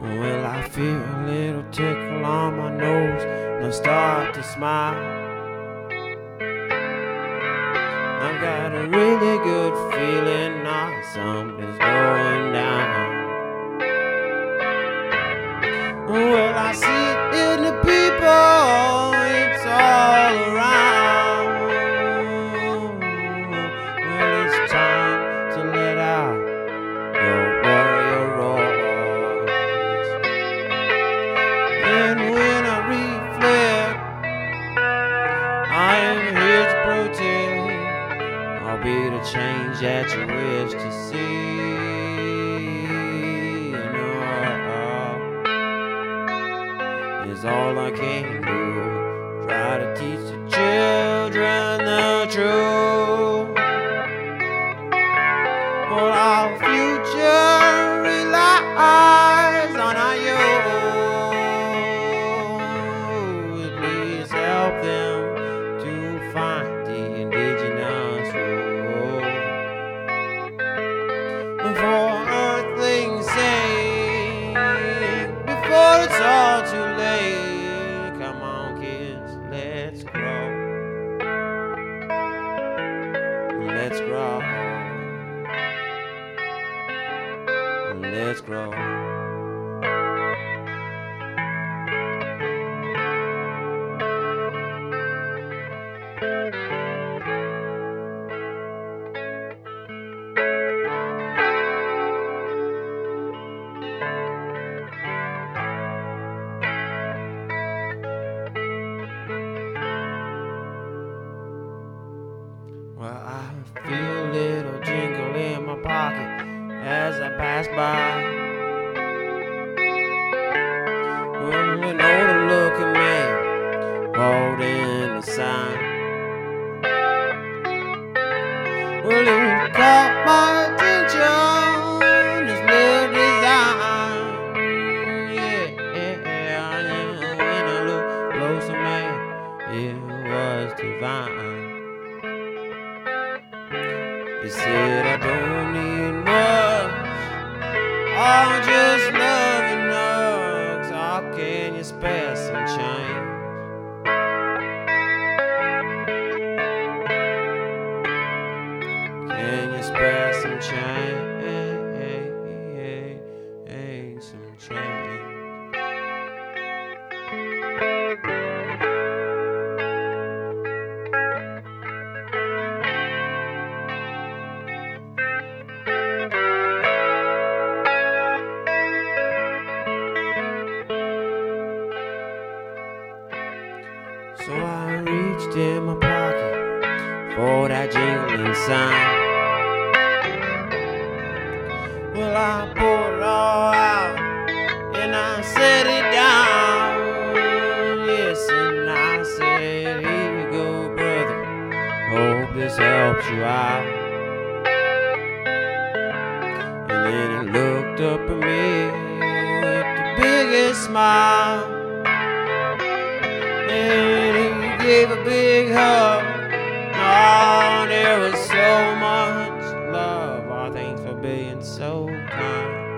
Well, I feel a little tickle on my nose and I start to smile. I've got a really good feeling now something's going down. Here to protect. I'll be the change that you wish to see. And all is all I can do. Try to teach the children the truth. Well, our future it's all too late. Come on, kids, let's grow. Let's grow. Let's grow. Well, as I pass by. Well, an older looking man holding a sign. Well, it caught my attention, his little design. Yeah, and when I looked closer, man, it was divine. He said, I don't need much. I'm just love and nugs. How can you spare So I reached in my pocket for that jingling sign. Well, I pulled it all out and I set it down. Yes, and I said, Here you go, brother. Hope this helps you out. And then he looked up at me with the biggest smile. Gave a big hug. Oh, there was so much love. Oh, thanks for being so kind.